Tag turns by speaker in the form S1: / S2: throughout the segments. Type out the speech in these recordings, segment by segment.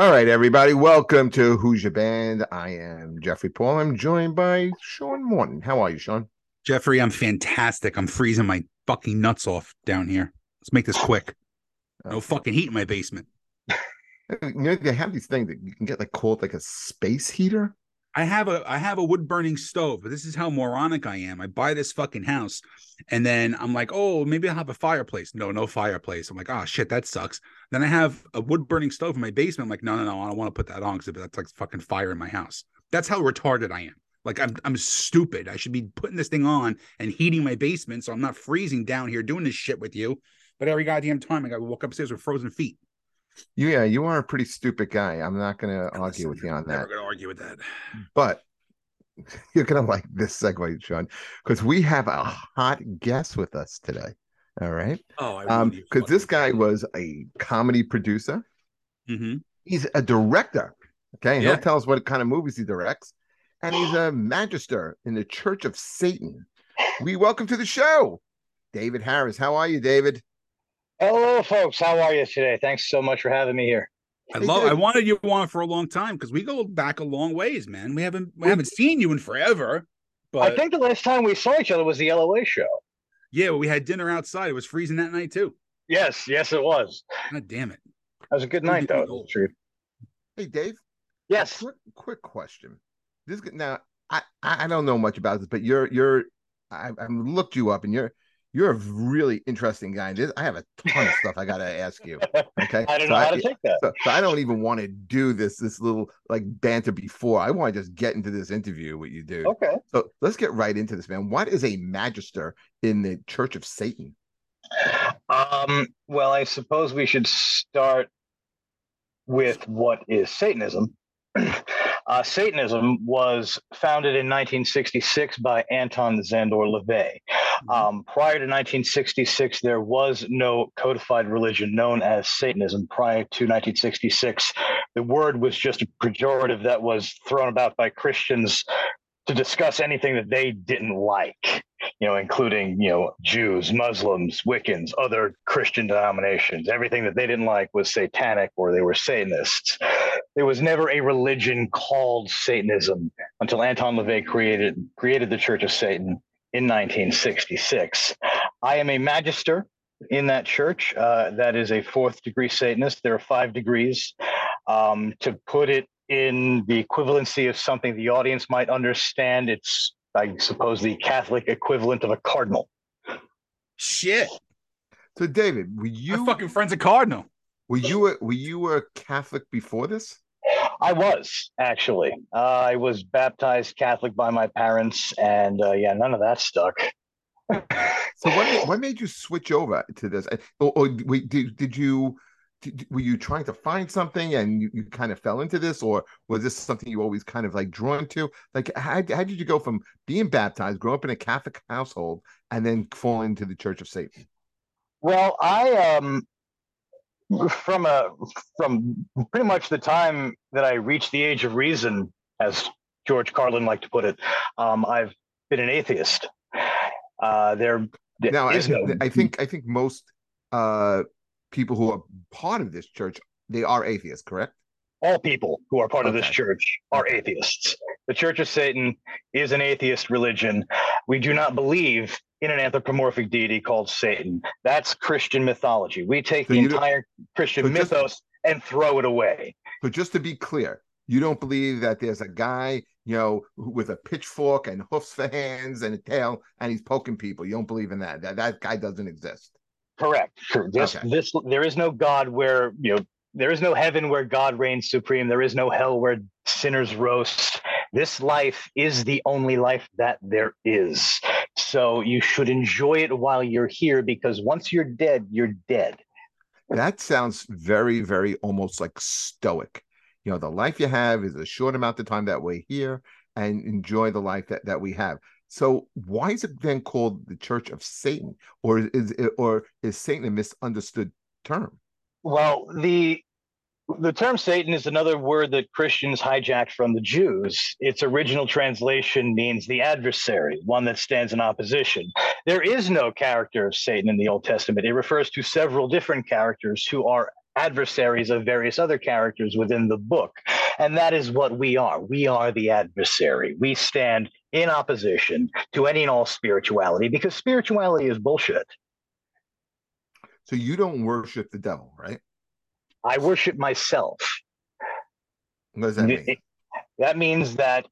S1: All right, everybody, welcome to Who's Your Band. I am Jeffrey Paul. I'm joined by Sean Morton. How are you, Sean?
S2: Jeffrey, I'm fantastic. I'm freezing my fucking nuts off down here. Let's make this quick. No fucking heat in my basement.
S1: You know, they have these things that you can get like called like a space heater.
S2: I have a I have a wood burning stove, but this is how moronic I am. I buy this fucking house, and then I'm like, oh, maybe I'll have a fireplace. No, no fireplace. I'm like, oh shit, that sucks. Then I have a wood burning stove in my basement. I'm like, no, no, no, I don't want to put that on because that's like fucking fire in my house. That's how retarded I am. Like I'm I'm stupid. I should be putting this thing on and heating my basement so I'm not freezing down here doing this shit with you. But every goddamn time I got to walk upstairs with frozen feet.
S1: Yeah, you are a pretty stupid guy. I'm not going to argue with you on that.
S2: Never
S1: that.
S2: gonna argue with that.
S1: But you're going to like this segue, Sean, because we have a hot guest with us today. All right.
S2: Oh, I
S1: Um, because this guy was a comedy producer.
S2: hmm
S1: He's a director. Okay. And
S2: Yeah.
S1: he'll tell us what kind of movies he directs. And he's a magister in the Church of Satan. We welcome to the show, David Harris. How are you, David?
S3: Hello, folks. How are you today? Thanks so much for having me here.
S2: I love. I wanted you on for a long time because we go back a long ways, man. We haven't we haven't seen you in forever. But
S3: I think the last time we saw each other was the LOA show.
S2: yeah, we had dinner outside. It was freezing that night too.
S3: Yes, yes, it was.
S2: God damn it.
S3: That was a good night, though.
S2: Old.
S3: True.
S1: Hey, Dave.
S3: Yes.
S1: Quick, quick question. This now, I I don't know much about this, but you're you're I I looked you up, and you're you're a really interesting guy. This I have a ton of stuff I got to ask you. Okay,
S3: I don't
S1: So
S3: know how to take that.
S1: So, so I don't even want to do this this little like banter before. I want to just get into this interview with you, dude.
S3: Okay.
S1: So let's get right into this, man. What is a magister in the Church of Satan?
S3: Um, well, I suppose we should start with what is Satanism. Uh, Satanism was founded in 1966 by Anton Szandor LaVey. Um, prior to 1966, there was no codified religion known as Satanism. Prior to 1966, the word was just a pejorative that was thrown about by Christians to discuss anything that they didn't like, you know, including, you know, Jews, Muslims, Wiccans, other Christian denominations. Everything that they didn't like was satanic or they were Satanists. There was never a religion called Satanism until Anton LaVey created created the Church of Satan in 1966. I am a magister in that church. Uh, that is a fourth degree Satanist. There are five degrees. Um, to put it in the equivalency of something the audience might understand, it's, I suppose, the Catholic equivalent of a cardinal.
S2: Shit.
S1: So, David, were
S2: You
S1: you
S2: fucking friends a cardinal.
S1: Were you a, were you a Catholic before this?
S3: I was actually. Uh, I was baptized Catholic by my parents, and uh, yeah, none of that stuck.
S1: So what made, what made you switch over to this? Or, or did did you did, were you trying to find something and you, you kind of fell into this, or was this something you always kind of like drawn to? Like how, how did you go from being baptized, grow up in a Catholic household, and then fall into the Church of Satan?
S3: Well, I um from a from pretty much the time that I reached the age of reason, as George Carlin liked to put it, um, I've been an atheist. Uh, there, there
S1: now I,
S3: no
S1: I think I think most uh people who are part of this church they are atheists, correct?
S3: all people who are part of this church are atheists. The Church of Satan is an atheist religion. We do not believe in an anthropomorphic deity called Satan. That's Christian mythology. We take
S1: So
S3: the entire Christian
S1: so just-
S3: mythos and throw it away.
S1: But just to be clear, you don't believe that there's a guy, you know, with a pitchfork and hoofs for hands and a tail, and he's poking people. You don't believe in that. That that guy doesn't exist.
S3: Correct. True. This,
S1: Okay.
S3: this, there is no God where you know there is no heaven where God reigns supreme. There is no hell where sinners roast. This life is the only life that there is. So you should enjoy it while you're here, because once you're dead, you're dead.
S1: That sounds very, very almost like stoic. You know, the life you have is a short amount of time that we're here, and enjoy the life that that we have. So why is it then called the Church of Satan, or is it, or is Satan a misunderstood term?
S3: Well, the the term Satan is another word that Christians hijacked from the Jews. Its original translation means the adversary, one that stands in opposition. There is no character of Satan in the Old Testament. It refers to several different characters who are adversaries of various other characters within the book. And that is what we are. We are the adversary. We stand in opposition to any and all spirituality because spirituality is bullshit.
S1: So you don't worship the devil, right?
S3: I worship myself.
S1: What does that mean?
S3: That means that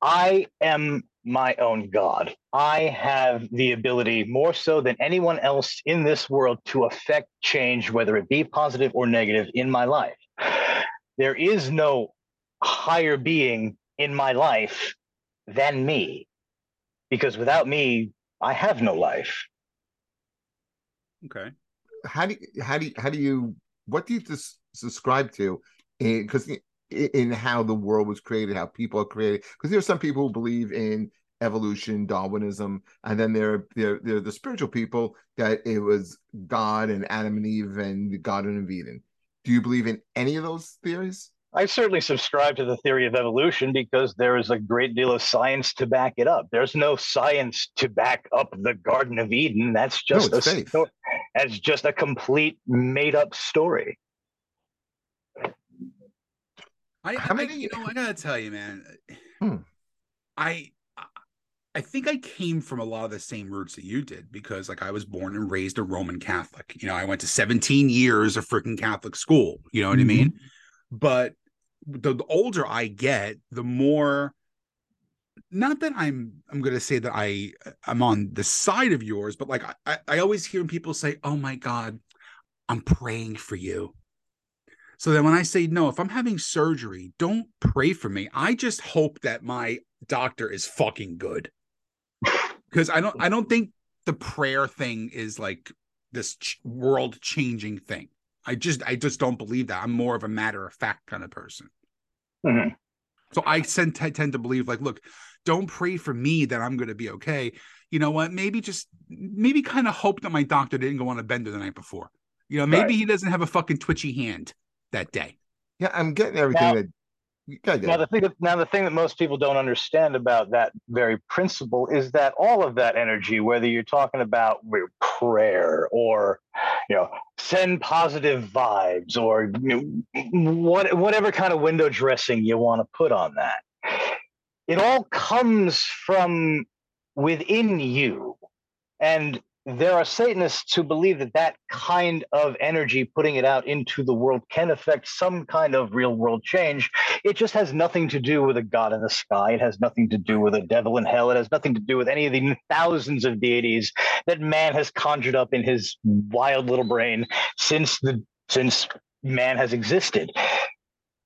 S3: I am my own God. I have the ability, more so than anyone else in this world, to affect change, whether it be positive or negative, in my life. There is no higher being in my life than me, because without me, I have no life.
S2: Okay.
S1: How do you, how do you, how do you what do you subscribe to? Because in how the world was created, how people are created. Because there are some people who believe in evolution, Darwinism, and then there are the spiritual people that it was God and Adam and Eve and the Garden of Eden. Do you believe in any of those theories?
S3: I certainly subscribe to the theory of evolution because there is a great deal of science to back it up. There's no science to back up the Garden of Eden. That's just
S1: no,
S3: a sto- that's just a complete made up story.
S2: I, How many? You know, I gotta tell you, man. Hmm. I I think I came from a lot of the same roots that you did because, like, I was born and raised a Roman Catholic. You know, I went to 17 years of freaking Catholic school. You know what mm-hmm. I mean? But the, the older I get, the more not that I'm I'm gonna say that I I'm on the side of yours, but like I, I always hear people say, Oh my God, I'm praying for you. So then when I say no, if I'm having surgery, don't pray for me. I just hope that my doctor is fucking good. Because I don't I don't think the prayer thing is like this ch- world changing thing. I just I just don't believe that. I'm more of a matter of fact kind of person. Mm-hmm. So I tend, tend to believe like, look, don't pray for me that I'm going to be okay. You know what? Maybe just maybe kind of hope that my doctor didn't go on a bender the night before. You know, maybe right. he doesn't have a fucking twitchy hand that day.
S1: Yeah, I'm getting everything now, that.
S3: Now the thing that now the thing that most people don't understand about that very principle is that all of that energy, whether you're talking about prayer or you know send positive vibes or you know, what whatever kind of window dressing you want to put on that, it all comes from within you, and there are Satanists who believe that that kind of energy, putting it out into the world, can affect some kind of real world change. It just has nothing to do with a god in the sky. It has nothing to do with a devil in hell. It has nothing to do with any of the thousands of deities that man has conjured up in his wild little brain since the since man has existed.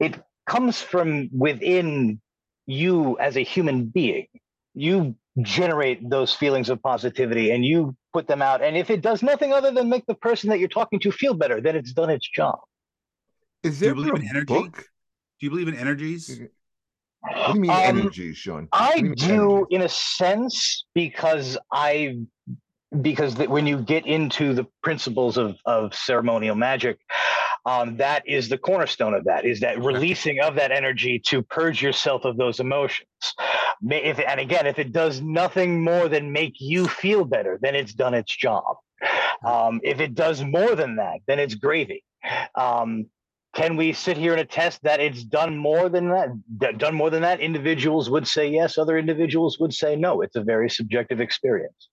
S3: It comes from within you as a human being. You generate those feelings of positivity and you put them out. And if it does nothing other than make the person that you're talking to feel better, then it's done its job.
S2: Is there Do you believe in energy? Book? Do you believe in energies?
S1: What do you mean um, energy, Sean?
S3: I do, do in a sense because I because the, when you get into the principles of of ceremonial magic, um, that is the cornerstone of that is that releasing of that energy to purge yourself of those emotions if and again if it does nothing more than make you feel better then it's done its job. Um, if it does more than that then it's gravy. Um, can we sit here and attest that it's done more than that? Done more than that? Individuals would say yes other individuals would say no. It's a very subjective experience.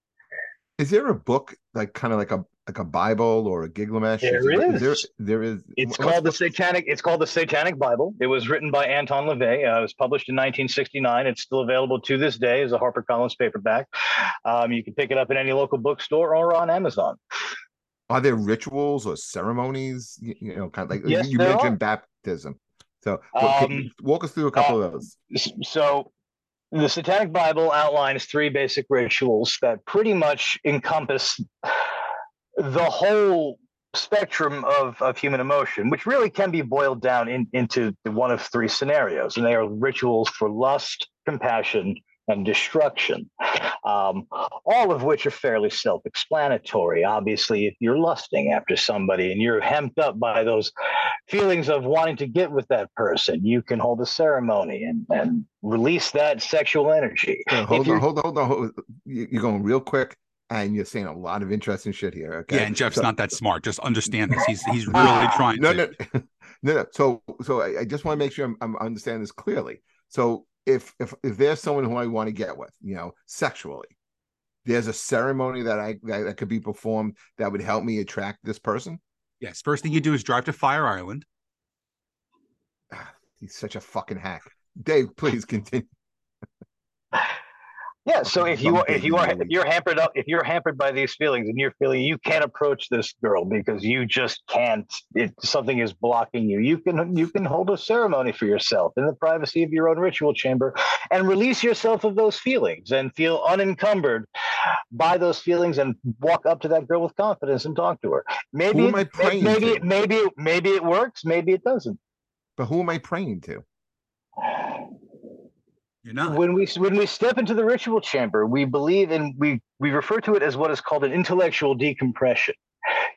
S1: Is there a book like kind of like a like a Bible or a Gilgamesh?
S3: There is.
S1: There, there is.
S3: It's called the Satanic. It's called the Satanic Bible. It was written by Anton LaVey. Uh, it was published in 1969. It's still available to this day as a HarperCollins paperback. Um, you can pick it up in any local bookstore or on Amazon.
S1: Are there rituals or ceremonies? You, you know, kind of like
S3: yes,
S1: you mentioned are. baptism. So um, walk us through a couple uh, of those.
S3: So the Satanic Bible outlines three basic rituals that pretty much encompass the whole spectrum of, of human emotion, which really can be boiled down in, into one of three scenarios. And they are rituals for lust, compassion, and destruction, um, all of which are fairly self explanatory. Obviously, if you're lusting after somebody and you're hemmed up by those feelings of wanting to get with that person, you can hold a ceremony and, and release that sexual energy.
S1: hold, on, hold on, hold on, hold on. You're going real quick and you're saying a lot of interesting shit here. Okay.
S2: Yeah, and Jeff's
S1: So-
S2: not that smart. Just understand this. He's he's really ah, trying
S1: no,
S2: to.
S1: no, no, no. So, so I, I just want to make sure I'm, I'm understanding this clearly. So, if if if there's someone who I want to get with, you know, sexually, there's a ceremony that I that, that could be performed that would help me attract this person.
S2: Yes. First thing you do is drive to Fire Island.
S1: Ah, he's such a fucking hack. Dave, please continue.
S3: Yeah. So if you if you are if you're hampered up if you're hampered by these feelings and you're feeling you can't approach this girl because you just can't it something is blocking you you can you can hold a ceremony for yourself in the privacy of your own ritual chamber and release yourself of those feelings and feel unencumbered by those feelings and walk up to that girl with confidence and talk to her maybe
S1: Who am I
S3: it-
S1: praying
S3: maybe
S1: to?
S3: maybe maybe it works maybe it doesn't
S1: But who am I praying to?
S2: You're not.
S3: when we when we step into the ritual chamber we believe in we we refer to it as what is called an intellectual decompression.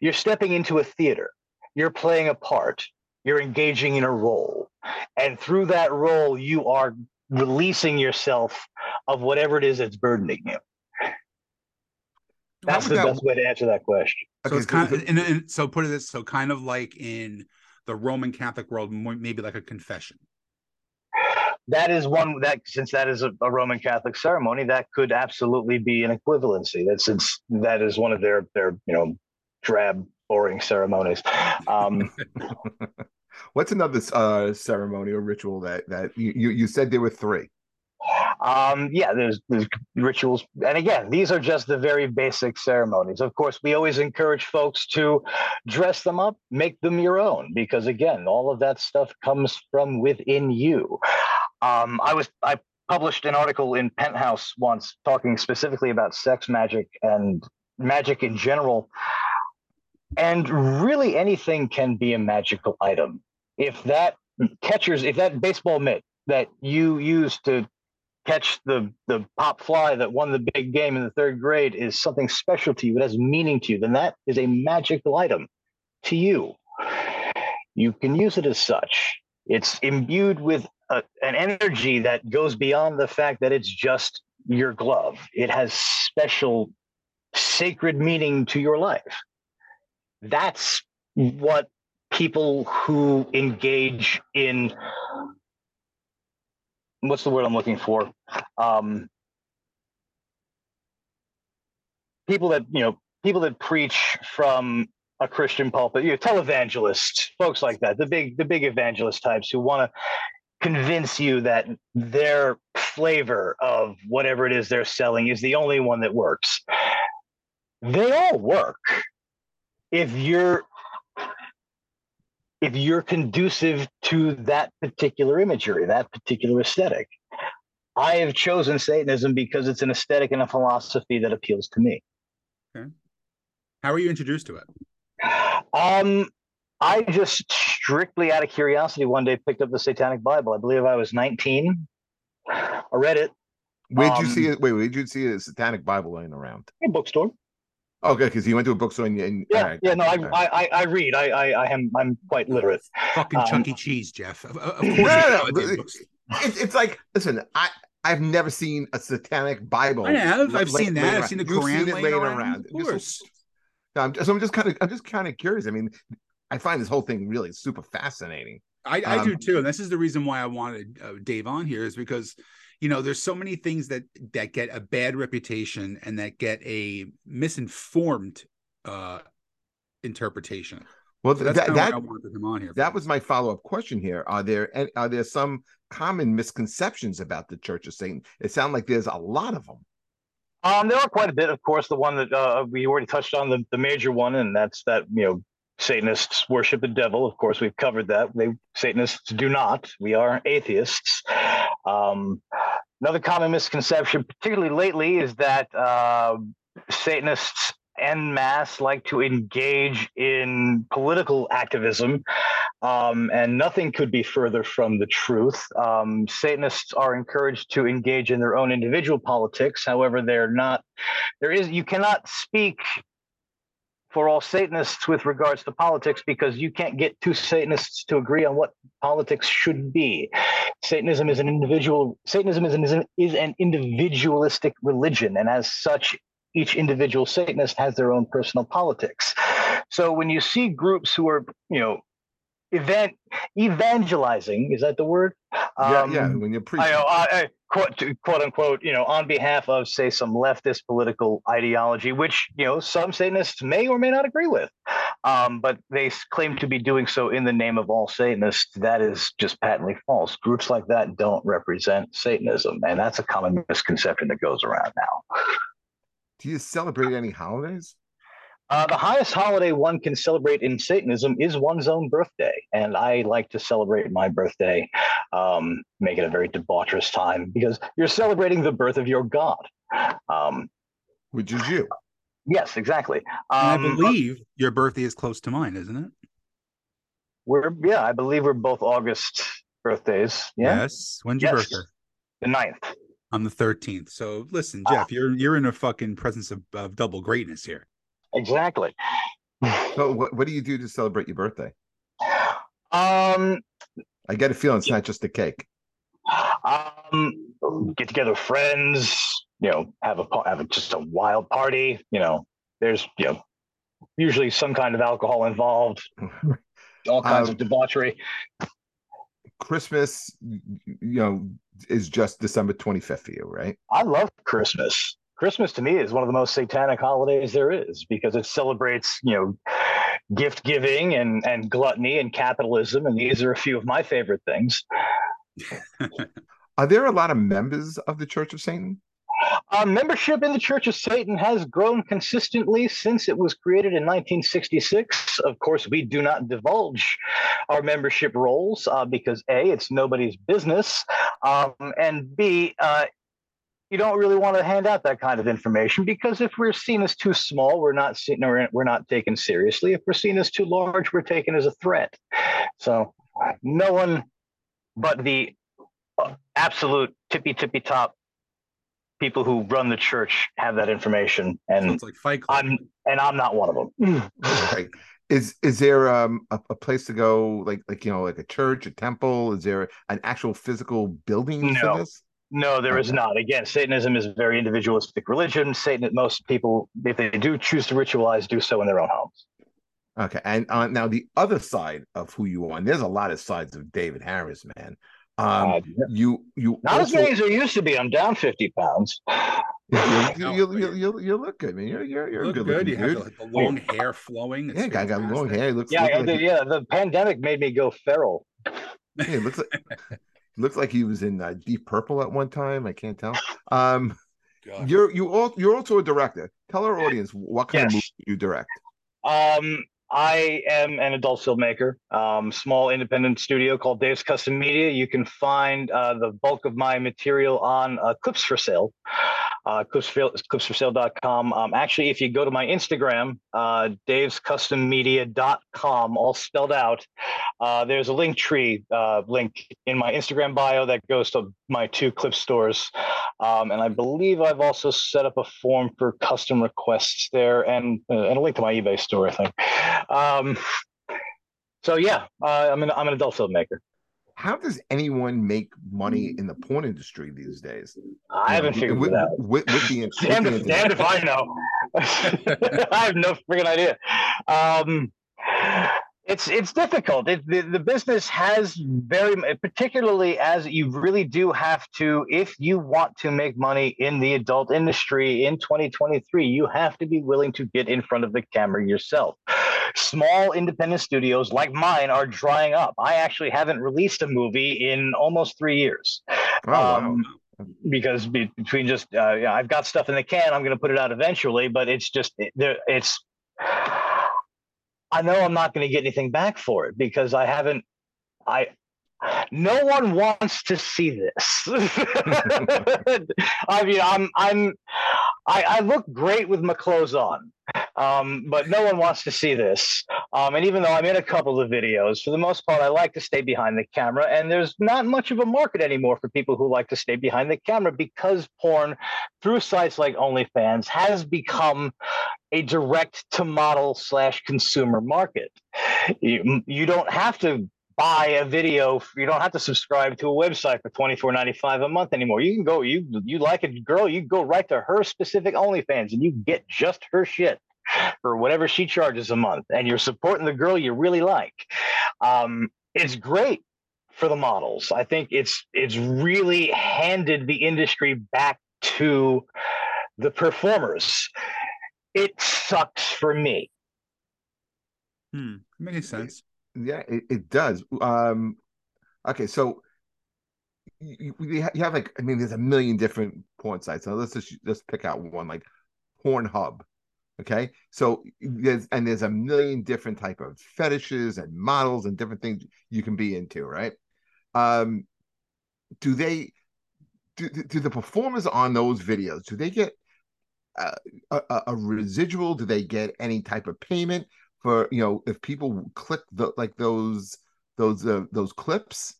S3: You're stepping into a theater. You're playing a part. You're engaging in a role. And through that role you are releasing yourself of whatever it is that's burdening you. That's the
S1: that-
S3: best way to answer that question.
S2: So it's kind of, and, and so put it this, so kind of like in the Roman Catholic world, maybe like a confession.
S3: That is one that since that is a, a roman catholic ceremony that could absolutely be an equivalency. That's it's that is one of their their you know drab boring ceremonies. Um
S1: What's another uh, ceremony or ritual that that you, you you said there were three?
S3: um yeah there's there's rituals. And again these are just the very basic ceremonies. Of course we always encourage folks to dress them up make them your own because again all of that stuff comes from within you um i was i published an article in penthouse once talking specifically about sex magic and magic in general. And really anything can be a magical item. If that catcher's if that baseball mitt that you use to catch the the pop fly that won the big game in the third grade is something special to you it has meaning to you then that is a magical item to you. You can use it as such. It's imbued with a, an energy that goes beyond the fact that it's just your glove it has special sacred meaning to your life that's what people who engage in what's the word I'm looking for? Um, people that you know, people that preach from a Christian pulpit, you know, televangelists, folks like that, the big, the big evangelist types who want to convince you that their flavor of whatever it is they're selling is the only one that works. They all work if you're if you're conducive to that particular imagery, that particular aesthetic. I have chosen Satanism because it's an aesthetic and a philosophy that appeals to me. Okay.
S2: How were you introduced to it?
S3: Um, I just strictly out of curiosity one day picked up the Satanic Bible. I believe I was 19. I read it
S1: Where'd you
S3: Um,
S1: see it? Wait, where'd you see a satanic Bible laying around?
S3: in a bookstore.
S1: Okay, because you went to a bookstore and, and
S3: Yeah,
S1: all right.
S3: yeah. No, I,
S1: all right.
S3: I, I, I read. I, I, I am, I'm quite literate.
S2: Fucking
S3: Um,
S2: Chuck E. Cheese, Jeff. Of, of course,
S1: No, no, no,
S2: what these
S1: but-
S2: books-
S1: It's, it's like listen, I I've never seen a satanic Bible.
S2: I have. I've
S1: lay-
S2: seen that. I've
S1: around.
S2: seen the
S1: You've
S2: Quran
S1: seen it
S2: laying
S1: laying
S2: around.
S1: around.
S2: Of course.
S1: No, I'm just, so I'm just kind of I'm just kind of curious. I mean, I find this whole thing really super fascinating.
S2: I, I do
S1: Um,
S2: too, and this is the reason why I wanted uh, Dave on here is because you know there's so many things that that get a bad reputation and that get a misinformed uh interpretation.
S1: Well,
S2: So that's
S1: that that
S2: why I wanted him on here.
S1: that was my follow up question here. Are there any- are there some common misconceptions about the Church of Satan? It sounds like there's a lot of them.
S3: Um, there are quite a bit, of course. The one that uh, we already touched on, the, the major one, and that's that you know Satanists worship the devil. Of course, we've covered that. They Satanists do not. We are atheists. Um, another common misconception, particularly lately, is that uh, Satanists en masse like to engage in political activism. Um, and nothing could be further from the truth. Um, Satanists are encouraged to engage in their own individual politics. However, they're not. There is you cannot speak for all Satanists with regards to politics because you can't get two Satanists to agree on what politics should be. Satanism is an individual. Satanism is an is an individualistic religion, and as such, each individual Satanist has their own personal politics. So when you see groups who are, you know, event evangelizing is that the word
S1: yeah, yeah. Um, when you're preaching,
S3: I, I, I, quote, quote unquote, you know, on behalf of say some leftist political ideology, which you know some Satanists may or may not agree with, um, but they claim to be doing so in the name of all Satanists. That is just patently false. Groups like that don't represent Satanism, and that's a common misconception that goes around now.
S1: Do you celebrate any holidays?
S3: Uh, the highest holiday one can celebrate in Satanism is one's own birthday. And I like to celebrate my birthday, um, make it a very debaucherous time because you're celebrating the birth of your God. Um,
S1: Which is you.
S3: Yes, exactly.
S2: Um, I believe your birthday is close to mine, isn't it?
S3: We're, yeah, I believe we're both August birthdays. Yeah?
S2: Yes. When's your yes. birthday?
S3: The 9th.
S2: On the 13th. So listen, Jeff, ah. you're you're in a fucking presence of, of double greatness here.
S3: Exactly.
S1: So what, what do you do to celebrate your birthday?
S3: Um
S1: I get a feeling it's not just a cake.
S3: Um get together with friends, you know, have a have a, just a wild party, you know. There's, you know, usually some kind of alcohol involved. All kinds um, of debauchery.
S1: Christmas, you know, is just December 25th for you, right?
S3: I love Christmas. Christmas to me is one of the most satanic holidays there is because it celebrates, you know, gift giving and and gluttony and capitalism, and these are a few of my favorite things.
S1: are there a lot of members of the Church of Satan?
S3: Uh, membership in the Church of Satan has grown consistently since it was created in 1966. Of course, we do not divulge our membership rolls uh, because A, it's nobody's business, um, and B, uh, you don't really want to hand out that kind of information because if we're seen as too small, we're not seen or we're not taken seriously. If we're seen as too large, we're taken as a threat. So no one but the uh, absolute tippy tippy top people who run the church have that information, and
S2: like Fight
S3: Club. I'm and I'm not one of them.
S1: right. Is is there um, a, a, place to go like like you know like a church, a temple? Is there an actual physical building
S3: no.
S1: for this?
S3: No, there is not. Again, Satanism is a very individualistic religion. Satan, most people, if they do choose to ritualize, do so in their own homes.
S1: Okay, and uh, now the other side of who you are, and there's a lot of sides of David Harris, man. Um, uh, you you
S3: not also, as many as there used to be. I'm down fifty pounds.
S1: you, you, you, you, you, look good, man. You're you're, you're
S2: look
S1: good.
S2: good.
S1: You
S2: have the, the, long hair flowing.
S1: It's yeah, I got long hair. He looks
S3: yeah,
S1: look
S3: like the, yeah. The pandemic made me go feral.
S1: Yeah, looks like Looks like he was in uh, Deep Purple at one time. I can't tell. Um, God. you're you all you're also a director. Tell our audience what kind yes. of movie you direct.
S3: Um, I am an adult filmmaker, um, small independent studio called Dave's Custom Media. You can find uh, the bulk of my material on uh, Clips for Sale, uh, clips4sale.com. Um, actually, if you go to my Instagram, uh, davescustommedia.com, all spelled out, uh, there's a link tree uh, link in my Instagram bio that goes to my two clip stores. Um, and I believe I've also set up a form for custom requests there and, uh, and a link to my eBay store, I think. Um, so yeah, uh, I'm an I'm an adult filmmaker.
S1: How does anyone make money in the porn industry these days?
S3: I haven't figured with, that out.
S1: With, with the,
S3: damned, if, damned if I know. I have no freaking idea. Um, it's it's difficult. It, the, the business has very, particularly as you really do have to, if you want to make money in the adult industry in 2023, you have to be willing to get in front of the camera yourself. Small independent studios like mine are drying up. I actually haven't released a movie in almost three years.
S1: Oh, um,
S3: wow because between just uh, yeah, I've got stuff in the can. I'm going to put it out eventually, but it's just there. It's I know I'm not going to get anything back for it because I haven't. I no one wants to see this. I mean, I'm I'm I, I, look great with my clothes on, um, but no one wants to see this. Um, and even though I'm in a couple of videos, for the most part, I like to stay behind the camera. And there's not much of a market anymore for people who like to stay behind the camera because porn, through sites like OnlyFans, has become a direct to model slash consumer market. You, you don't have to buy a video. You don't have to subscribe to a website for twenty four ninety five a month anymore. You can go. You you like a girl, you go right to her specific OnlyFans, and you get just her shit for whatever she charges a month, and you're supporting the girl you really like. Um, it's great for the models. I think it's it's really handed the industry back to the performers. It sucks for me.
S2: Hmm. Makes sense.
S1: Yeah, it, it does. Um, okay, so you, you have like, I mean, there's a million different porn sites. So let's just let's pick out one like Pornhub. Okay, so there's and there's a million different type of fetishes and models and different things you can be into, right? Um, do they do, do the performers on those videos do they get a, a, a residual? Do they get any type of payment for you know if people click the like those those uh, those clips?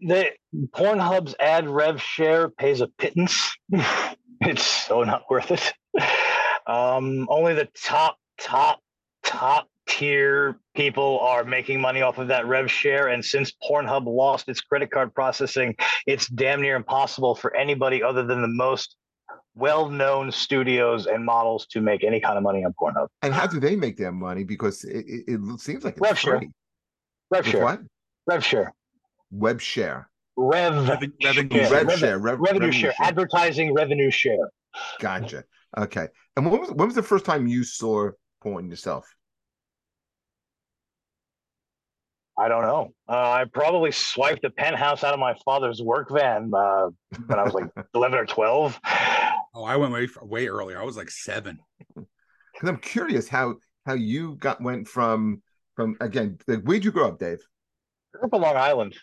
S3: The Pornhub's ad rev share pays a pittance. it's so not worth it. Um, only the top, top, top tier people are making money off of that rev share. And since Pornhub lost its credit card processing, it's damn near impossible for anybody other than the most well-known studios and models to make any kind of money on Pornhub.
S1: And how do they make that money? Because it, it, it seems like it's
S3: rev share.
S1: free.
S3: Rev share.
S1: what?
S3: Rev share.
S1: Web share.
S3: Rev,
S2: Reven- revenue
S3: share.
S2: share.
S1: Rev share.
S3: Revenue,
S1: revenue
S3: share.
S1: share.
S3: Advertising revenue share.
S1: Gotcha. Okay. And when was when was the first time you saw porn yourself?
S3: I don't know. Uh, I probably swiped a penthouse out of my father's work van uh, when I was like 11 or 12.
S2: Oh, I went way way earlier. I was like seven.
S1: Because I'm curious how how you got went from from again. Like, where'd you grow up, Dave?
S3: grew up on Long Island.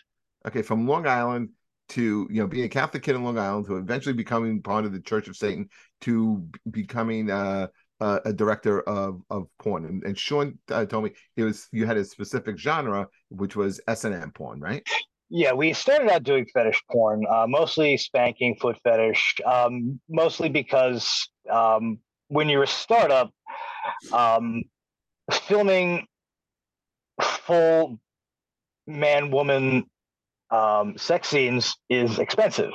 S1: Okay, from Long Island to you know being a Catholic kid in Long Island to eventually becoming part of the Church of Satan to becoming uh, a, a director of of porn. And, and Sean uh, told me it was you had a specific genre which was S and M porn, right?
S3: Yeah, we started out doing fetish porn, uh, mostly spanking, foot fetish, um, mostly because um, when you're a startup, um, filming full man woman um, sex scenes is expensive.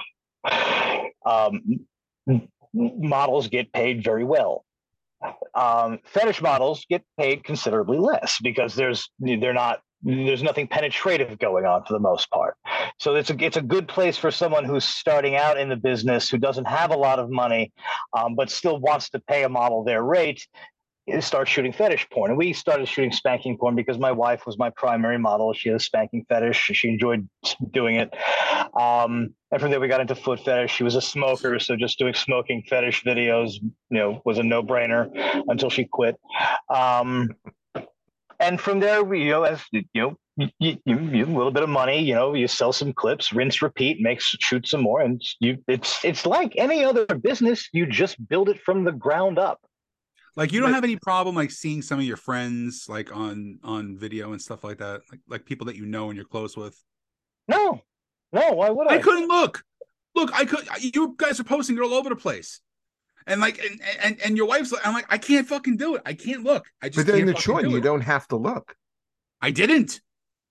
S3: Um, models get paid very well. Um, fetish models get paid considerably less because there's they're not there's nothing penetrative going on for the most part. So it's a it's a good place for someone who's starting out in the business who doesn't have a lot of money, um, but still wants to pay a model their rate. Start shooting fetish porn, and we started shooting spanking porn because my wife was my primary model. She had a spanking fetish. She enjoyed doing it. Um, and from there, we got into foot fetish. She was a smoker, so just doing smoking fetish videos, you know, was a no-brainer until she quit. Um, and from there, we, you know, as you know, you, you, you a little bit of money, you know, you sell some clips, rinse, repeat, make shoot some more, and you it's it's like any other business. You just build it from the ground up.
S2: Like you don't have any problem like seeing some of your friends like on on video and stuff like that, like like people that you know and you're close with.
S3: No, no, why would I?
S2: I couldn't look. Look, I could. You guys are posting it all over the place, and like, and and, and your wife's like, I'm like, I can't fucking do it. I can't look. I just
S1: But then the choice,
S2: do
S1: you don't have to look.
S2: I didn't.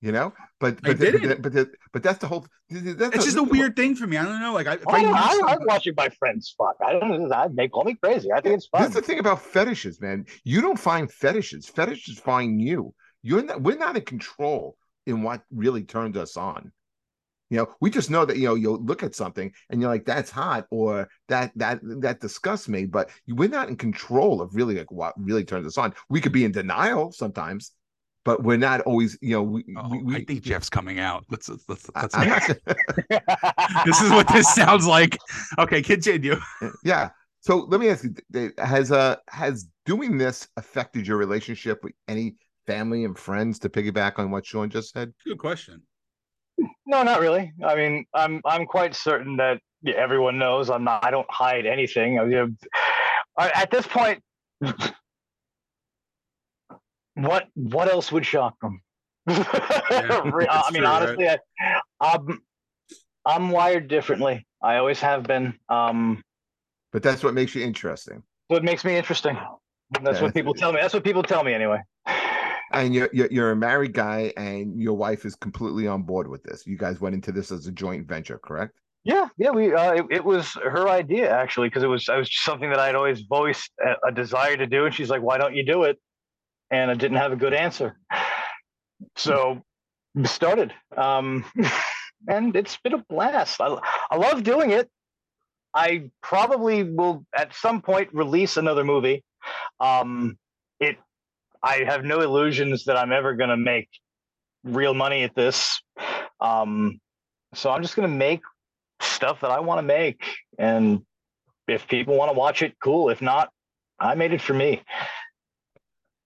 S1: You know, but
S2: I
S1: but the-
S2: didn't.
S1: but the, but that's the whole. That's
S2: It's
S1: the-
S2: just
S1: that's
S2: a
S1: the-
S2: weird thing for me. I don't know. Like, I, if
S3: I,
S2: know,
S3: I,
S2: I,
S3: am watching my friends fuck. I don't know. That may call me crazy. I think it's fun.
S1: That's the thing about fetishes, man. You don't find fetishes. Fetishes find you. You're not. We're not in control in what really turns us on. You know, we just know that you know you'll look at something and you're like, "That's hot," or "That that that disgusts me." But we're not in control of really like what really turns us on. We could be in denial sometimes, but we're not always. You know, we.
S2: Oh,
S1: we, we
S2: I think Jeff's coming out. Let's let's let's. Let's
S1: I'm
S2: this is what this sounds like. Okay, continue.
S1: yeah. So let me ask you: Has uh has doing this affected your relationship with any family and friends? To piggyback on what Sean just said.
S2: Good question.
S3: No, not really. I mean, I'm I'm quite certain that yeah, everyone knows I'm not. I don't hide anything. I mean, at this point, what what else would shock them? Re- I mean,
S2: true, right?
S3: honestly, I, I'm I'm wired differently. I always have been. Um,
S1: But that's what makes you interesting.
S3: What makes me interesting. That's
S1: Okay.
S3: what people tell me. That's what people tell me anyway.
S1: and you're, you're you're a married guy, and your wife is completely on board with this. You guys went into this as a joint venture, correct?
S3: Yeah, yeah, we uh, it, it was her idea actually because it was it was something that I'd always voiced a, a desire to do, and she's like, "Why don't you do it?" And I didn't have a good answer, so started, um, and it's been a blast. I I love doing it. I probably will at some point release another movie. Um, it I have no illusions that I'm ever going to make real money at this. Um, so I'm just going to make stuff that I want to make. And if people want to watch it, cool. If not, I made it for me.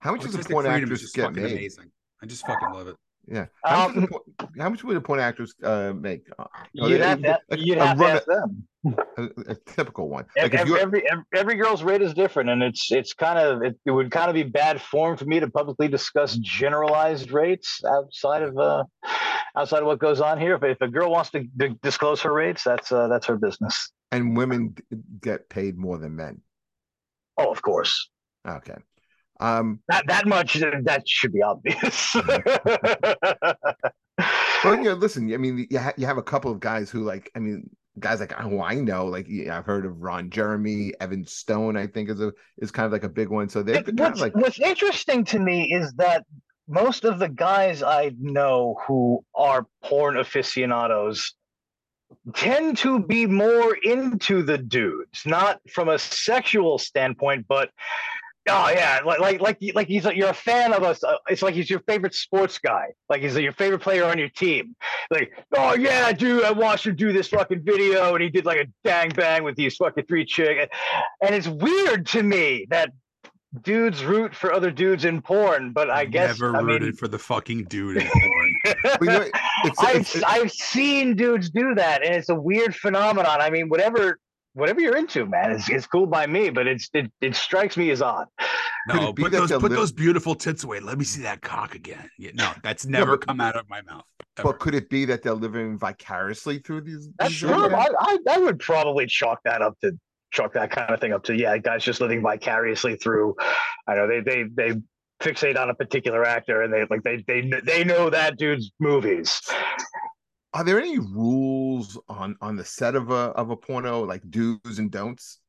S1: How much does a porn actress get made?
S2: Amazing. I just fucking love it.
S1: Yeah. How, um, much, how much would a point actress uh, make?
S3: Uh, you'd have, to, you'd have to ask them.
S1: A, a, typical one.
S3: Like every, every, every girl's rate is different, and it's it's kind of it, it, would kind of be bad form for me to publicly discuss generalized rates outside of uh outside of what goes on here. If, if a girl wants to d- disclose her rates, that's uh, that's her business.
S1: And women get paid more than men.
S3: Oh, of course.
S1: Okay. Um,
S3: that that much that should be obvious.
S1: well, you know, listen. I mean, you, ha- you have a couple of guys who like. I mean, guys like who I know, like yeah, I've heard of Ron Jeremy, Evan Stone. I think is a is kind of like a big one. So they're kind of like.
S3: What's interesting to me is that most of the guys I know who are porn aficionados tend to be more into the dudes, not from a sexual standpoint, but oh yeah, like like like like he's you're a fan of us. Uh, it's like he's your favorite sports guy. Like he's your favorite player on your team. Like oh yeah, dude, I watched him do this fucking video, and he did like a dang bang with these fucking three chicks. And it's weird to me that dudes root for other dudes in porn, but I guess
S2: never
S3: I
S2: rooted
S3: mean,
S2: for the fucking dude in porn.
S1: it's,
S3: I've
S1: it's,
S3: I've seen dudes do that, and it's a weird phenomenon. I mean, whatever whatever you're into, man, it's, it's cool by me, but it's it, it strikes me as odd.
S2: No, put those put those beautiful tits away. Let me see that cock again. Yeah, no, that's never but, come out of my mouth.
S1: Ever. But could it be that they're living vicariously through these?
S3: That's
S1: these
S3: true. I, I, I would probably chalk that up to chalk that kind of thing up to yeah, guys just living vicariously through. I know they they they fixate on a particular actor and they like they they they know that dude's movies.
S1: Are there any rules on on the set of a of a porno like do's and don'ts?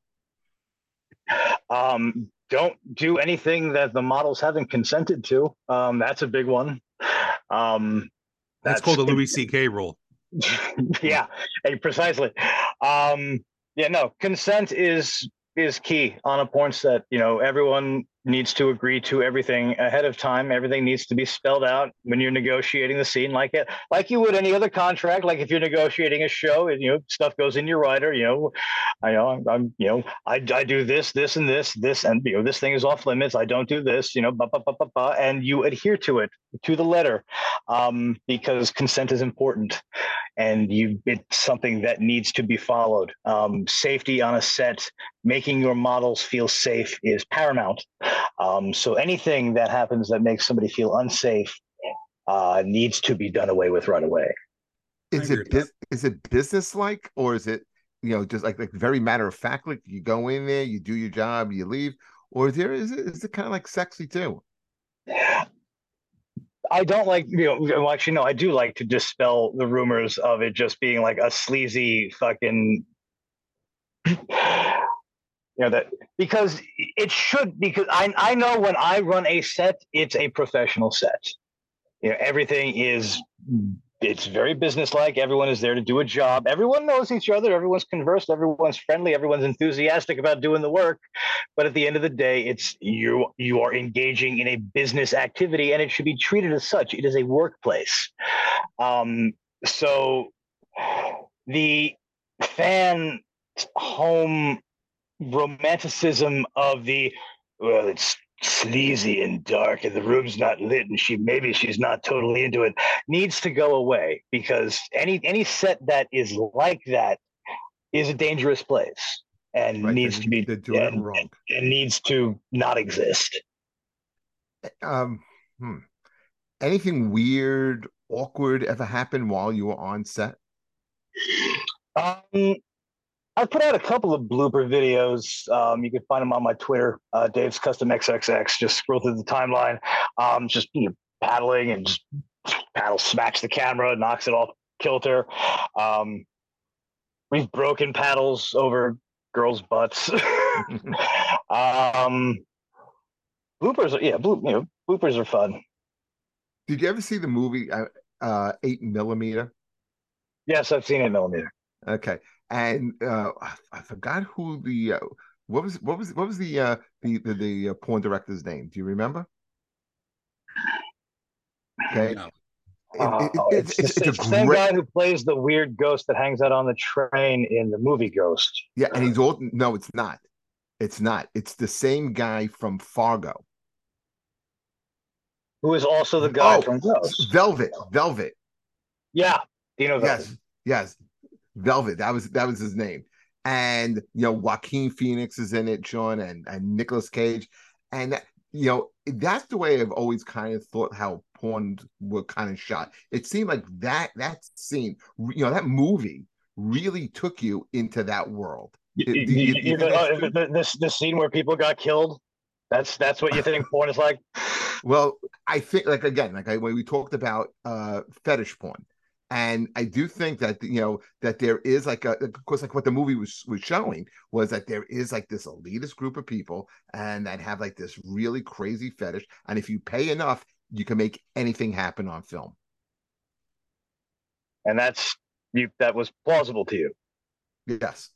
S3: Um, don't do anything that the models haven't consented to. Um, that's a big one. Um,
S2: that's, that's called the Louis C.K. rule.
S3: yeah, precisely. Um, yeah, no, consent is is key on a porn set. You know, everyone needs to agree to everything ahead of time. Everything needs to be spelled out when you're negotiating the scene, like it, like you would any other contract. Like if you're negotiating a show, and you know stuff goes in your writer. You know, I know I'm, I'm you know I, I do this, this, and this, this, and you know this thing is off limits. I don't do this. You know, bah, bah, bah, bah, and you adhere to it to the letter, um, because consent is important, and you it's something that needs to be followed. Um, safety on a set, making your models feel safe is paramount. Um, so anything that happens that makes somebody feel unsafe uh, needs to be done away with right away.
S1: Is it is it business like, or is it you know just like like very matter of fact? Like you go in there, you do your job, you leave, or is there is it is it kind of like sexy too?
S3: I don't like, you know, well, actually, no, I do like to dispel the rumors of it just being like a sleazy fucking, you know, that because it should, because I, I know when I run a set, it's a professional set. You know, everything is it's very businesslike. Everyone is there to do a job. Everyone knows each other. Everyone's conversed. Everyone's friendly. Everyone's enthusiastic about doing the work. But at the end of the day, it's you. You are engaging in a business activity, and it should be treated as such. It is a workplace. Um, so the fan home romanticism of the well, it's sleazy and dark and the room's not lit and she maybe she's not totally into it needs to go away because any any set that is like that is a dangerous place and right, needs to be doing and, wrong. and needs to not exist.
S1: Um hmm. anything weird awkward ever happen while you were on set?
S3: Um I've put out a couple of blooper videos. Um, you can find them on my Twitter, uh, Dave's Custom XXX. Just scroll through the timeline. Um, just you know, paddling and just paddle smacks the camera, knocks it off kilter. Um, we've broken paddles over girls' butts. um, bloopers, are, yeah, bloop, you know, bloopers are fun.
S1: Did you ever see the movie uh, uh, Eight Millimeter?
S3: Yes, I've seen Eight Millimeter.
S1: Okay, and uh, I forgot who the uh, what was what was what was the uh, the the, the uh, porn director's name? Do you remember? Okay.
S2: No.
S3: Uh,
S1: It- it-
S3: it's,
S1: it's, it's,
S3: the,
S1: it's
S3: it's the same
S1: great,
S3: guy who plays the weird ghost that hangs out on the train in the movie Ghost.
S1: yeah, and he's all no, it's not, it's not, it's the same guy from Fargo.
S3: Who is also the guy
S1: Oh,
S3: from Ghost?
S1: Velvet, Velvet,
S3: Yeah, Dino Velvet.
S1: yes, yes, Velvet. That was that was his name, and you know Joaquin Phoenix is in it, Sean, and and Nicolas Cage, and that, you know that's the way I've always kind of thought how porn were kind of shot. It seemed like that that scene, you know, that movie really took you into that world.
S3: You-
S1: think
S3: uh, the, this the scene where people got killed. That's that's what you think porn is like.
S1: Well, I think like again, like I, when we talked about uh fetish porn, and I do think that you know that there is like a of course like what the movie was was showing was that there is like this elitist group of people and that have like this really crazy fetish, and if you pay enough, you can make anything happen on film.
S3: And that's you. That was plausible to you.
S1: Yes.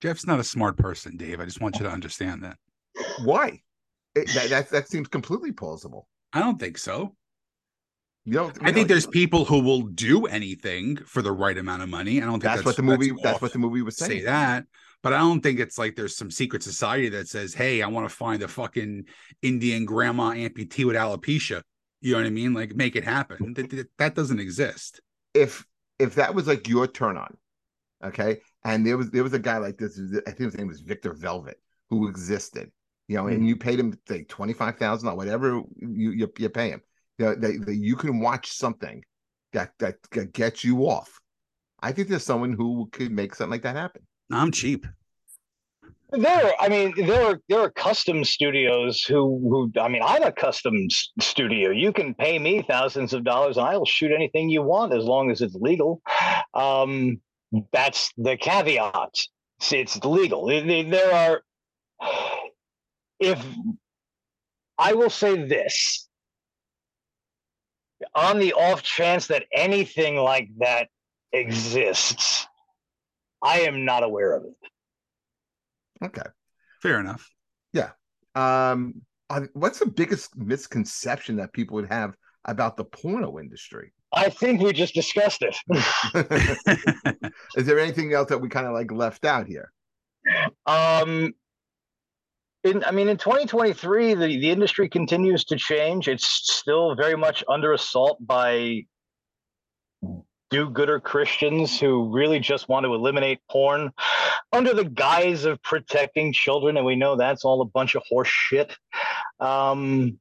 S2: Jeff's not a smart person, Dave. I just want you to understand that.
S1: Why? It, that, that that seems completely plausible.
S2: I don't think so.
S1: You know,
S2: I think there's people who will do anything for the right amount of money. I don't think
S1: that's,
S2: that's,
S1: what the movie. That's,
S2: off
S1: what the movie was saying.
S2: say that. But I don't think it's like there's some secret society that says, "Hey, I want to find a fucking Indian grandma amputee with alopecia." You know what I mean? Like, make it happen. That, that- doesn't exist.
S1: if if that was like your turn on, okay, and there was there was a guy like this, I think his name was Victor Velvet, who existed, you know, and hmm. you paid him say twenty five thousand or whatever you you, you pay him, you know, that, that you can watch something that that that gets you off. I think there's someone who could make something like that happen.
S2: I'm cheap.
S3: There, I mean, there are there are custom studios who who I mean, I'm a custom studio. You can pay me thousands of dollars, and I will shoot anything you want as long as it's legal. Um, that's the caveat. It's, it's legal. There- There there are. If I will say this, on the off chance that anything like that exists, I am not aware of it.
S1: Okay.
S2: Fair enough.
S1: Yeah. Um, what's the biggest misconception that people would have about the porno industry?
S3: I think we just discussed it.
S1: Is there anything else that we kind of like left out here?
S3: Um, in, I mean, in 2023, the, the industry continues to change. It's still very much under assault by do-gooder Christians who really just want to eliminate porn under the guise of protecting children, and we know that's all a bunch of horse shit. Um,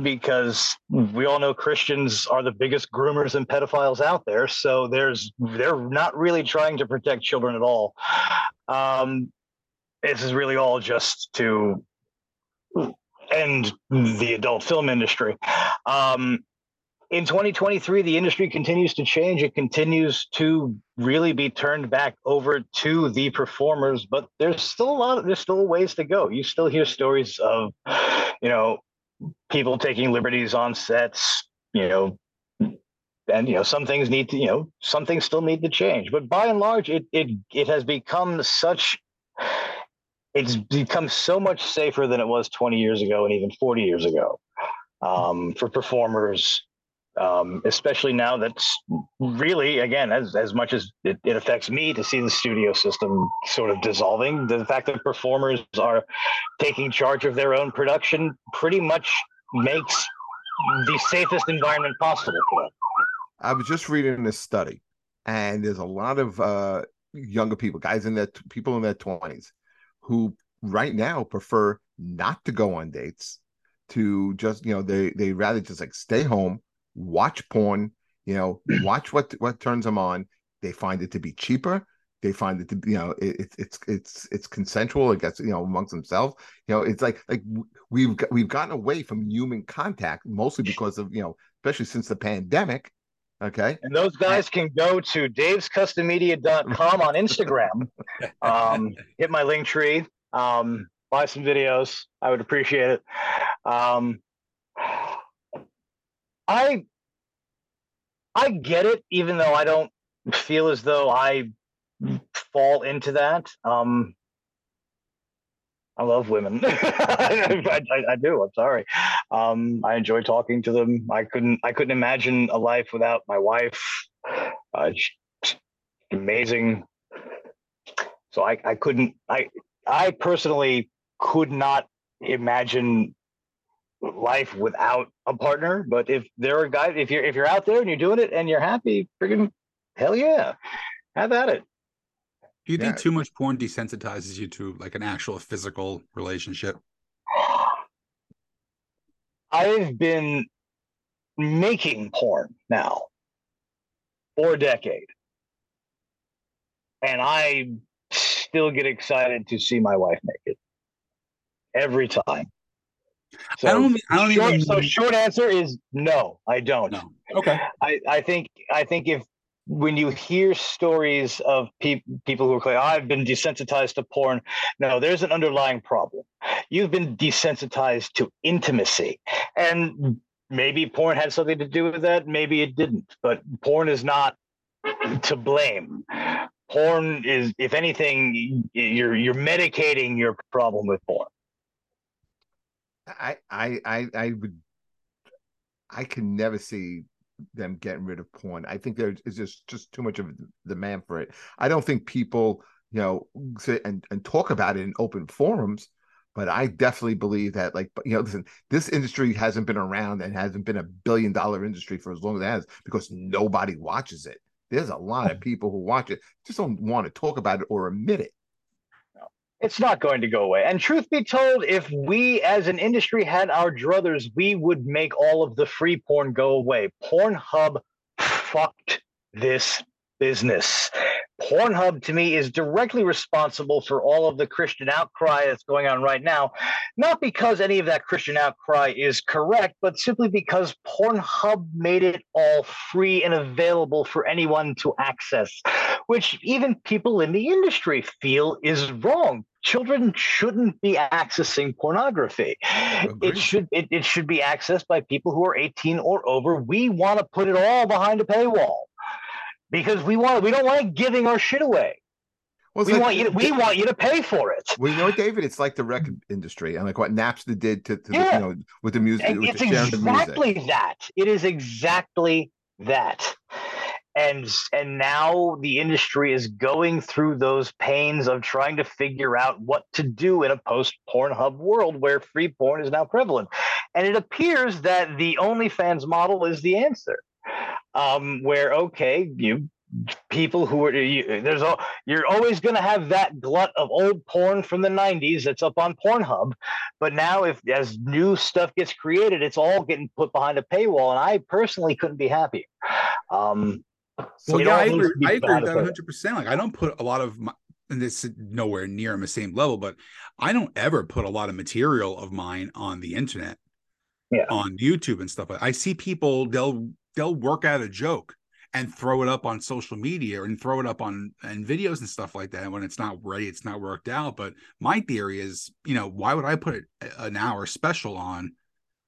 S3: because we all know Christians are the biggest groomers and pedophiles out there. So there's they're not really trying to protect children at all. Um, this is really all just to end the adult film industry. Um, in 2023, the industry continues to change. It continues to really be turned back over to the performers, but there's still a lot of there's still ways to go. You still hear stories of, you know, people taking liberties on sets, you know, and you know some things need to you know some things still need to change but by and large it it it has become such it's become so much safer than it was 20 years ago and even 40 years ago um, for performers um, especially now that's really again as, as much as it, it affects me to see the studio system sort of dissolving the fact that performers are taking charge of their own production pretty much makes the safest environment possible for them.
S1: I was just reading this study, and there's a lot of uh, younger people, guys in their people in their twenties, who right now prefer not to go on dates, to just you know they they rather just like stay home, watch porn, you know, watch what what turns them on. They find it to be cheaper. they find it to be, you know, it, it's it's it's consensual. It gets you know amongst themselves. You know, it's like like we've we've gotten away from human contact mostly because of you know, especially since the pandemic. Okay.
S3: And those guys can go to davescustommedia.com on Instagram. um, hit my Linktree. Um, buy some videos. I would appreciate it. Um, I I get it, even though I don't feel as though I fall into that. Um, I love women. I, I, I, do. I'm sorry. Um, I enjoy talking to them. I couldn't. I couldn't imagine a life without my wife. Uh, amazing. So I, I couldn't. I I personally could not imagine life without a partner. But if there are guys, if you're if you're out there and you're doing it and you're happy, freaking hell yeah, have at it.
S2: Do you yeah. think too much porn desensitizes you to like an actual physical relationship?
S3: I've been making porn now for a decade. And I still get excited to see my wife naked every time. So, I don't, I don't short, even... so short answer is no, I don't.
S2: No. Okay.
S3: I, I think I think if when you hear stories of pe- people who oh, I've been desensitized to porn, no, there's an underlying problem. You've been desensitized to intimacy. And maybe porn had something to do with that, maybe it didn't, but porn is not to blame. Porn is, if anything, you're you're medicating your problem with porn.
S1: I I I I would I can never see them getting rid of porn. I think there is just just too much of demand for it. I don't think people, you know, sit and, and talk about it in open forums, but I definitely believe that, like, you know, listen, this industry hasn't been around and hasn't been a billion dollar industry for as long as it has because nobody watches it. There's a lot of mm. people who watch it, just don't want to talk about it or admit it
S3: it's not going to go away. And truth be told, if we as an industry had our druthers, we would make all of the free porn go away. Pornhub fucked this business. Pornhub to me is directly responsible for all of the Christian outcry that's going on right now, not because any of that Christian outcry is correct, but simply because Pornhub made it all free and available for anyone to access, which even people in the industry feel is wrong. Children shouldn't be accessing pornography. It should it, it should be accessed by people who are 18 or over. We want to put it all behind a paywall because we want we don't like giving our shit away. Well, we like, want you to, we want you to pay for it.
S1: Well, you know, David, it's like the record industry and like what Napster did to, to yeah. the, you know with the music. With
S3: it's exactly music. that. It is exactly that. And and now the industry is going through those pains of trying to figure out what to do in a post Pornhub world where free porn is now prevalent. And it appears that the OnlyFans model is the answer um, where okay, you people who are you, there's all you're always going to have that glut of old porn from the 90s that's up on Pornhub, but now if as new stuff gets created, it's all getting put behind a paywall, and I personally couldn't be happier. Um,
S2: so yeah, I agree, I agree with that 100. percent Like I don't put a lot of my, and this is nowhere near on the same level, but I don't ever put a lot of material of mine on the internet. Yeah. on YouTube and stuff. I see people they'll they'll work out a joke and throw it up on social media and throw it up on and videos and stuff like that. And when it's not ready, it's not worked out. But my theory is, you know, why would I put an hour special on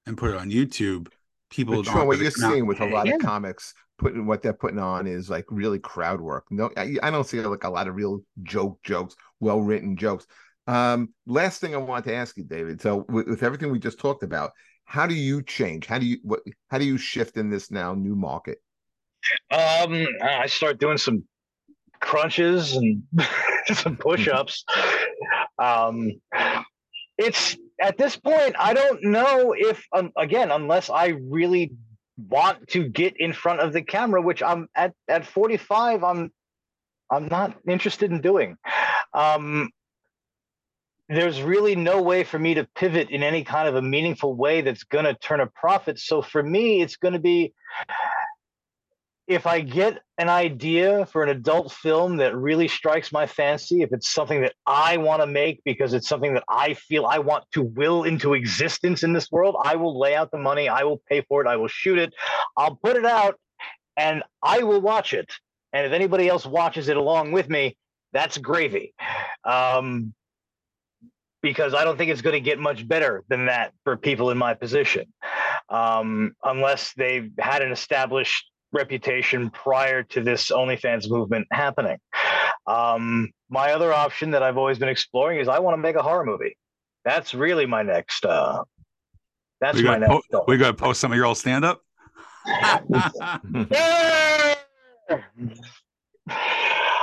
S2: and put it on YouTube? People
S1: don't what you're seeing with a lot yeah. of comics putting what they're putting on is like really crowd work. No, I, I don't see like a lot of real joke jokes, well written jokes. Um, last thing I want to ask you, David. So with, with everything we just talked about, how do you change how do you what how do you shift in this now new market
S3: um i start doing some crunches and some push-ups um it's at this point i don't know if um, again unless i really want to get in front of the camera which i'm at at 45 i'm i'm not interested in doing um there's really no way for me to pivot in any kind of a meaningful way that's going to turn a profit. So for me, it's going to be if I get an idea for an adult film that really strikes my fancy, if it's something that I want to make because it's something that I feel I want to will into existence in this world, I will lay out the money, I will pay for it, I will shoot it, I'll put it out, and I will watch it. And if anybody else watches it along with me, that's gravy. Um, because I don't think it's going to get much better than that for people in my position, um, unless they've had an established reputation prior to this OnlyFans movement happening. Um, my other option that I've always been exploring is I want to make a horror movie. That's really my next. Uh, that's
S2: we
S3: my next.
S2: po- we got to post some of your old stand up.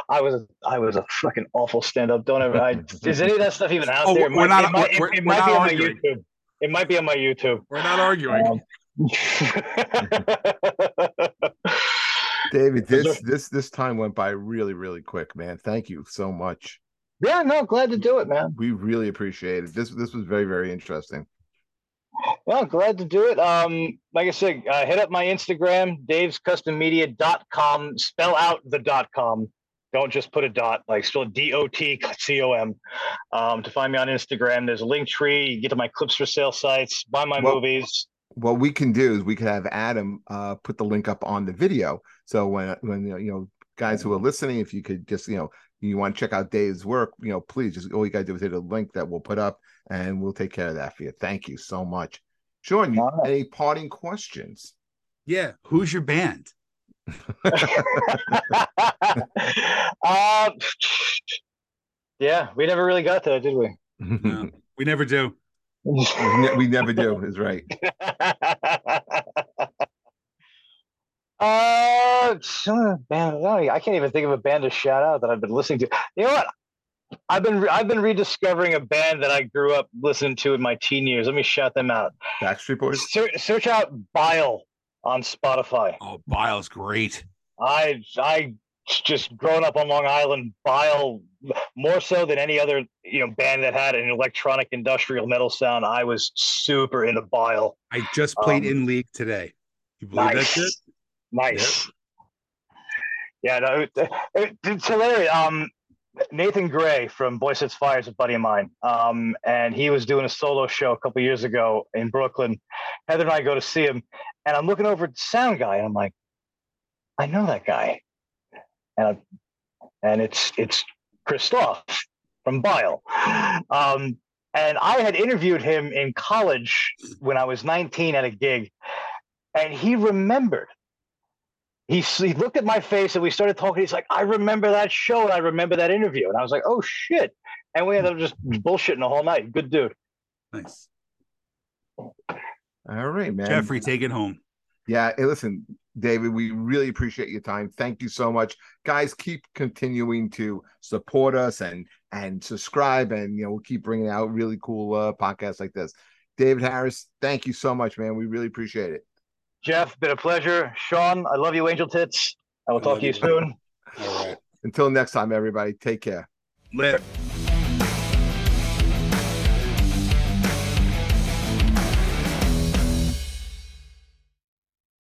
S3: I was I was a fucking awful stand up. Don't ever. I, is any of that stuff even out
S2: Oh,
S3: there? It
S2: we're
S3: might-
S2: not-
S3: It might,
S2: we're-
S3: it
S2: we're
S3: might
S2: not
S3: be on my. YouTube. It might be on my YouTube.
S2: We're not arguing.
S3: Um,
S1: David, this this this time went by really really quick, man. Thank you so much.
S3: yeah, no, glad to do it, man.
S1: We really appreciate it. This this was very very interesting.
S3: Well, glad to do it. Um, like I said, uh, hit up my Instagram, davescustommedia.com. Spell out the dot com. Don't just put a dot, like spell D O T C O M. Um, to find me on Instagram, there's a Linktree. You get to my Clips4Sale sites, buy my
S1: Well-
S3: movies.
S1: What we can do is we could have Adam uh, put the link up on the video. So when when you know guys who are listening, if you could just you know you want to check out Dave's work, you know, please just all you gotta do is hit a link that we'll put up, and we'll take care of that for you. Thank you so much, Sean. You,
S3: All right.
S1: any parting questions?
S2: Yeah. Who's your band?
S3: uh, yeah, we never really got there, did we?
S2: No, we never do.
S1: We, never do. Is right.
S3: uh, some band. I can't even think of a band to shout out that I've been listening to. You know what? I've been re- I've been rediscovering a band that I grew up listening to in my teen years. Let me shout them out.
S1: Backstreet Boys.
S3: Ser- search out Bile on Spotify.
S2: Oh, Bile's great.
S3: I I just growing up on Long Island, Bile more so than any other you know band that had an electronic industrial metal sound. I was super into Bile.
S2: I just played
S3: Um,
S2: in league today. You believe that shit?
S3: Nice. Yeah, no, it, it- it's hilarious. Um, Nathan Gray from Boysetsfire is a buddy of mine. Um, and he was doing a solo show a couple years ago in Brooklyn. Heather and I go to see him, and I'm looking over at the sound guy, and I'm like, I know that guy. And and it's it's Krztoff from Bile. Um, and I had interviewed him in college when I was 19 at a gig, and he remembered. He, he looked at my face and we started talking. He's like, I remember that show and I remember that interview. And I was like, oh shit. And we ended up just bullshitting the whole night. Good dude.
S2: Nice.
S1: All right, man.
S2: Jeffrey, take it home.
S1: Yeah, hey, listen, David, we really appreciate your time. Thank you so much. Guys, keep continuing to support us and and subscribe and you know, we'll keep bringing out really cool uh podcasts like this. David Harris, thank you so much, man. We really appreciate it.
S3: Jeff, been a pleasure. Sean, I love you, Angel Tits. I will
S2: I
S3: talk to you
S2: you.
S3: soon.
S2: All right.
S1: Until next time, everybody, take care.
S2: Lit.